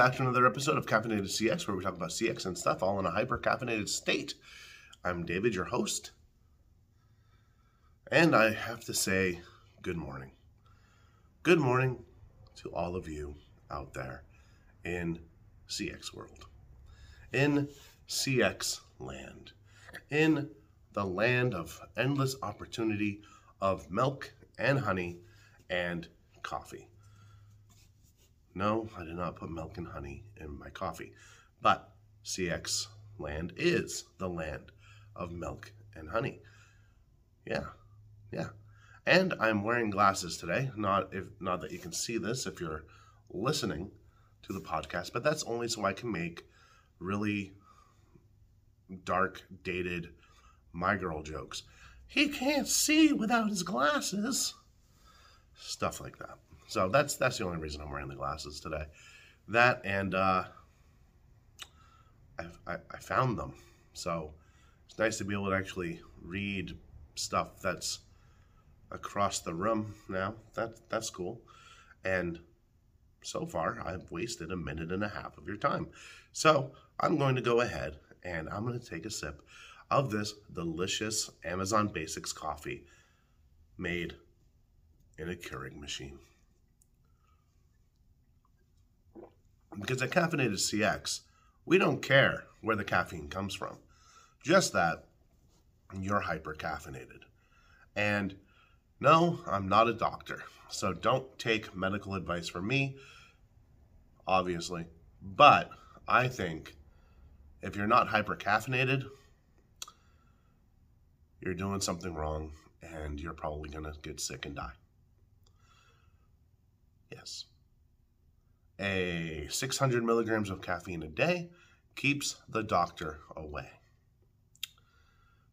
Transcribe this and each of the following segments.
back to another episode of Caffeinated CX, where we talk about CX and stuff all in a hyper caffeinated state. I'm David, your host. And I have to say, good morning. Good morning to all of you out there in CX world, in CX land, in the land of endless opportunity of milk and honey and coffee. No, I did not put milk and honey in my coffee. But CX land is the land of milk and honey. Yeah, yeah. And I'm wearing glasses today. Not if not that you can see this if you're listening to the podcast, but that's only so I can make really dark, dated my girl jokes. He can't see without his glasses. Stuff like that. So that's that's the only reason I'm wearing the glasses today. That and uh, I, I, I found them. So it's nice to be able to actually read stuff that's across the room now. That that's cool. And so far, I've wasted a minute and a half of your time. So I'm going to go ahead and I'm going to take a sip of this delicious Amazon Basics coffee made in a Keurig machine. Because at Caffeinated CX, we don't care where the caffeine comes from, just that you're hyper caffeinated. And no, I'm not a doctor, so don't take medical advice from me, obviously. But I think if you're not hyper caffeinated, you're doing something wrong and you're probably going to get sick and die. Yes a 600 milligrams of caffeine a day keeps the doctor away.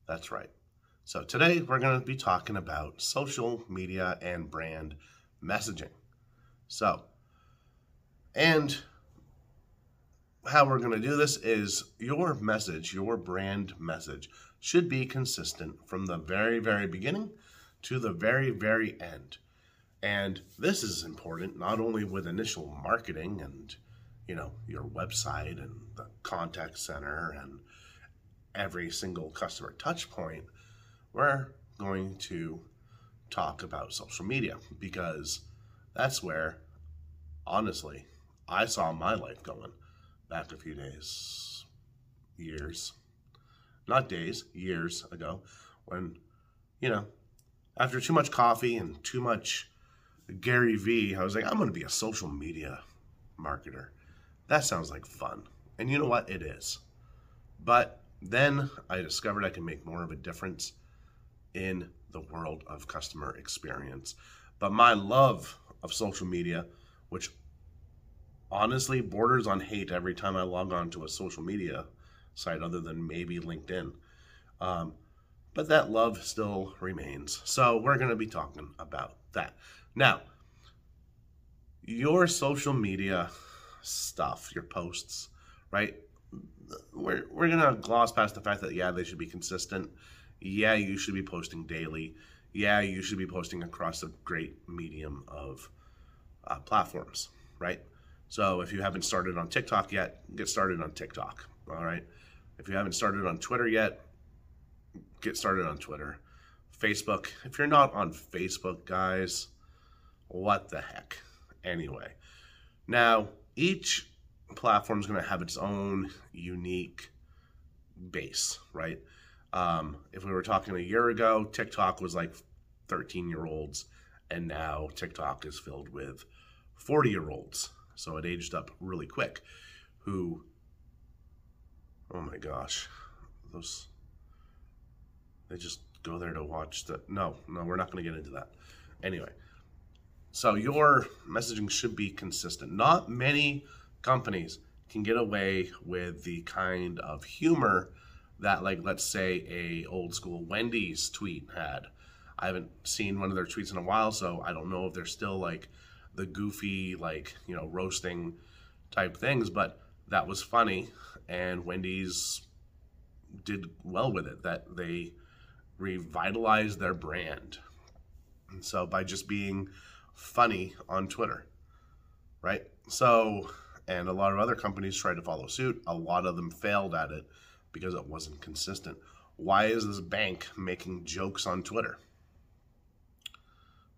That's right. So today we're going to be talking about social media and brand messaging. So, and how we're going to do this is your message, your brand message, should be consistent from the very, very beginning to the very, very end. And this is important not only with initial marketing and you know your website and the contact center and every single customer touch point. We're going to talk about social media because that's where honestly I saw my life going back a few days, years, not days, years ago when, you know, after too much coffee and too much Gary Vee, I was like, I'm going to be a social media marketer. That sounds like fun. And you know what? It is. But then I discovered I can make more of a difference in the world of customer experience. But my love of social media, which honestly borders on hate every time I log on to a social media site other than maybe LinkedIn. Um, but that love still remains. So we're going to be talking about that. Now, your social media stuff, your posts, right? We're, we're going to gloss past the fact that, yeah, they should be consistent. Yeah, you should be posting daily. Yeah, you should be posting across a great medium of uh, platforms, right? So if you haven't started on TikTok yet, get started on TikTok, all right? If you haven't started on Twitter yet, get started on Twitter. Facebook, if you're not on Facebook, guys, what the heck? Anyway, now each platform is going to have its own unique base, right? Um, if we were talking a year ago, TikTok was like 13 year olds, and now TikTok is filled with 40 year olds. So it aged up really quick. Who, oh my gosh, those, they just go there to watch the. No, no, we're not going to get into that. Anyway, so your messaging should be consistent. Not many companies can get away with the kind of humor that like let's say a old school Wendy's tweet had. I haven't seen one of their tweets in a while, so I don't know if they're still like the goofy like, you know, roasting type things, but that was funny and Wendy's did well with it that they revitalized their brand. And so by just being funny on Twitter, right? So And a lot of other companies tried to follow suit. A lot of them failed at it because it wasn't consistent. Why is this bank making jokes on Twitter?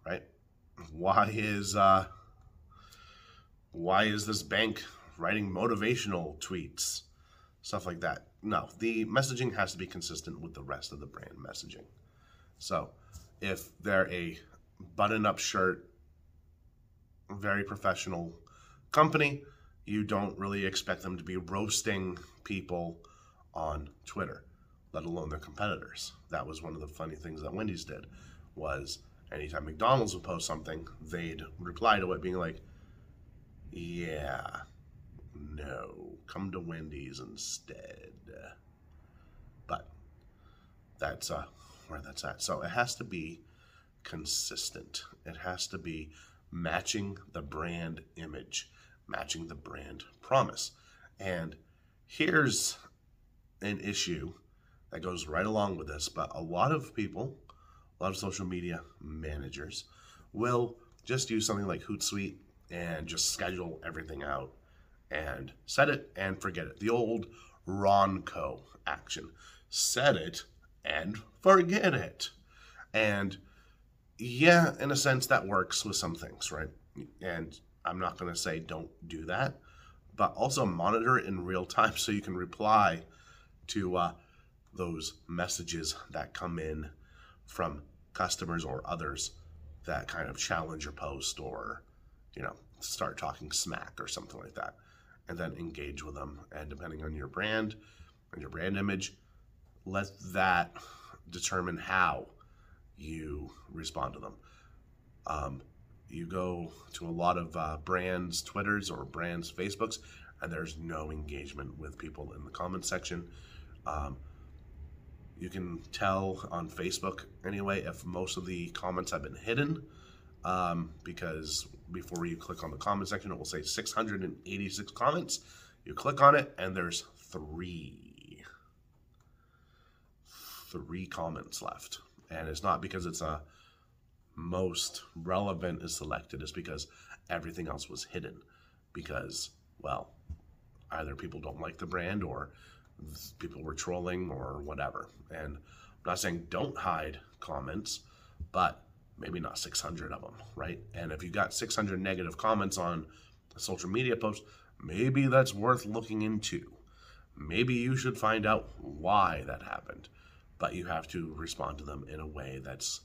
Right? Why is uh, why is this bank writing motivational tweets? Stuff like that. No, the messaging has to be consistent with the rest of the brand messaging. So if they're a button up shirt, very professional company, you don't really expect them to be roasting people on Twitter, let alone their competitors. That was one of the funny things that Wendy's did was anytime McDonald's would post something, they'd reply to it being like, yeah, no, come to Wendy's instead. But that's uh, where that's at. So it has to be consistent. It has to be matching the brand image, matching the brand promise. And here's an issue that goes right along with this, but a lot of people, a lot of social media managers will just use something like Hootsuite and just schedule everything out and set it and forget it. The old Ronco action. Set it and forget it. And yeah, in a sense, that works with some things, right? And I'm not going to say don't do that, but also monitor it in real time so you can reply to uh, those messages that come in from customers or others that kind of challenge your post or, you know, start talking smack or something like that. And then engage with them. And depending on your brand and your brand image, let that determine how you respond to them. Um, you go to a lot of uh, brands' Twitters or brands' Facebooks, and there's no engagement with people in the comment section. Um, you can tell on Facebook anyway if most of the comments have been hidden um, because before you click on the comment section, it will say 686 comments. You click on it, and there's three, three comments left and it's not because it's a most relevant is selected it's because everything else was hidden. Because well either people don't like the brand or people were trolling or whatever. And i'm not saying don't hide comments but maybe not 600 of them right? And if you got 600 negative comments on a social media post maybe that's worth looking into. Maybe you should find out why that happened but you have to respond to them in a way that's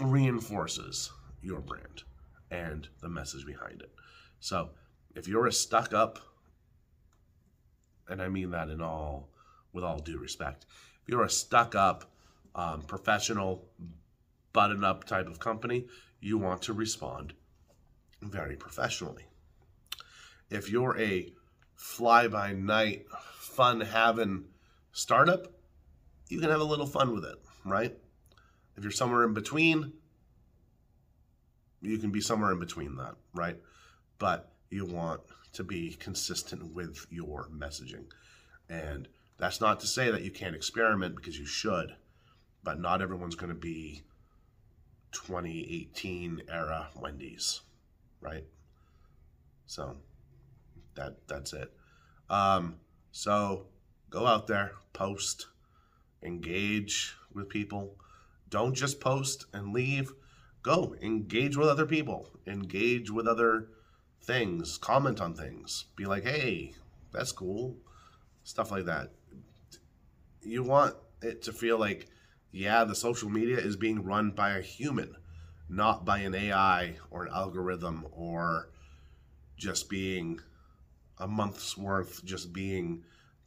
reinforces your brand and the message behind it. So if you're a stuck up, and I mean that in all with all due respect, if you're a stuck up, um, professional, button up type of company, you want to respond very professionally. If you're a fly by night fun having startup, you can have a little fun with it, right? If you're somewhere in between, you can be somewhere in between that, right? But you want to be consistent with your messaging. And that's not to say that you can't experiment because you should, but not everyone's going to be 2018 era Wendy's, right? So that that's it. Um, so go out there, post, engage with people. Don't just post and leave. Go engage with other people, engage with other things, comment on things. Be like, hey, that's cool. Stuff like that. You want it to feel like, yeah, the social media is being run by a human, not by an AI or an algorithm or just being a month's worth just being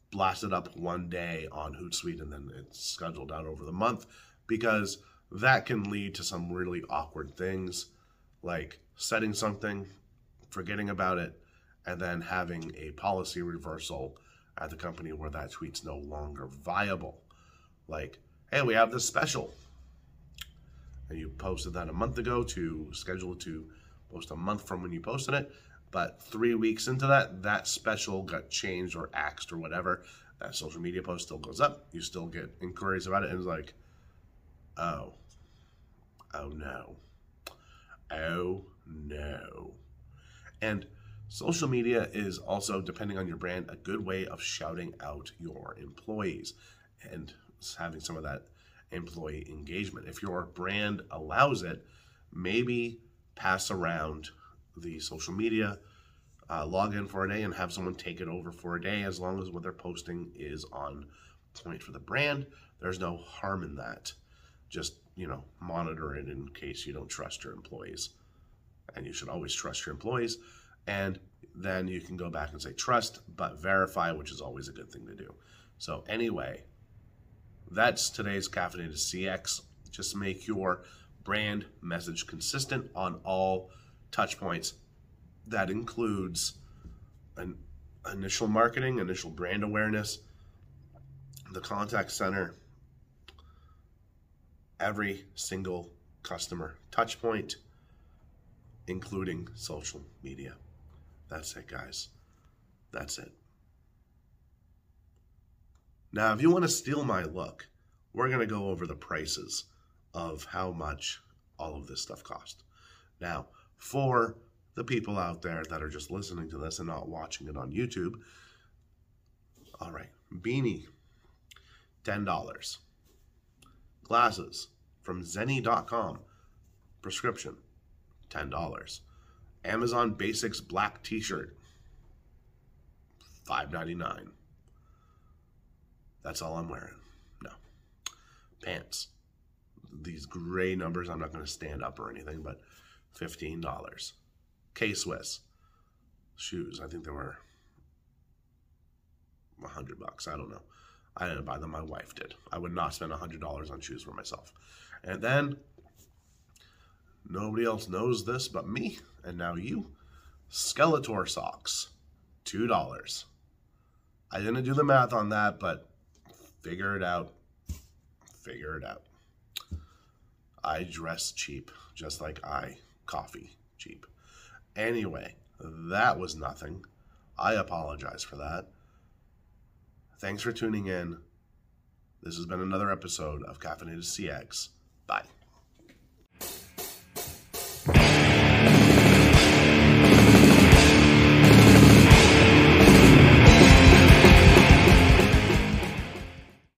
blasted up one day on Hootsuite and then it's scheduled out over the month because that can lead to some really awkward things like setting something, forgetting about it, and then having a policy reversal at the company where that tweet's no longer viable. Like, hey, we have this special. And you posted that a month ago to schedule to post a month from when you posted it. But three weeks into that, that special got changed or axed or whatever. That social media post still goes up. You still get inquiries about it. And it's like, oh, oh no, oh No. And social media is also, depending on your brand, a good way of shouting out your employees and having some of that employee engagement. If your brand allows it, maybe pass around the social media, uh, log in for a day, and have someone take it over for a day as long as what they're posting is on point for the brand. There's no harm in that. Just, you know, monitor it in case you don't trust your employees. And you should always trust your employees. And then you can go back and say trust, but verify, which is always a good thing to do. So, anyway, that's today's Caffeinated CX. Just make your brand message consistent on all touch points. That includes an initial marketing, initial brand awareness, the contact center, every single customer touch point, including social media. That's it, guys. That's it. Now, if you want to steal my look, we're going to go over the prices of how much all of this stuff cost. Now, for the people out there that are just listening to this and not watching it on YouTube, all right, beanie, $10. Glasses from Zenni.com, prescription, $10. Amazon Basics black t-shirt, $5.99. That's all I'm wearing. No. Pants. These gray numbers, I'm not going to stand up or anything, but $15. K Swiss. Shoes, I think they were 100 bucks. I don't know. I didn't buy them, my wife did. I would not spend $100 on shoes for myself. And then, nobody else knows this but me, and now you. Skeletor socks, $2. I didn't do the math on that, but Figure it out. Figure it out. I dress cheap, just like I coffee cheap. Anyway, that was nothing. I apologize for that. Thanks for tuning in. This has been another episode of Caffeinated CX. Bye.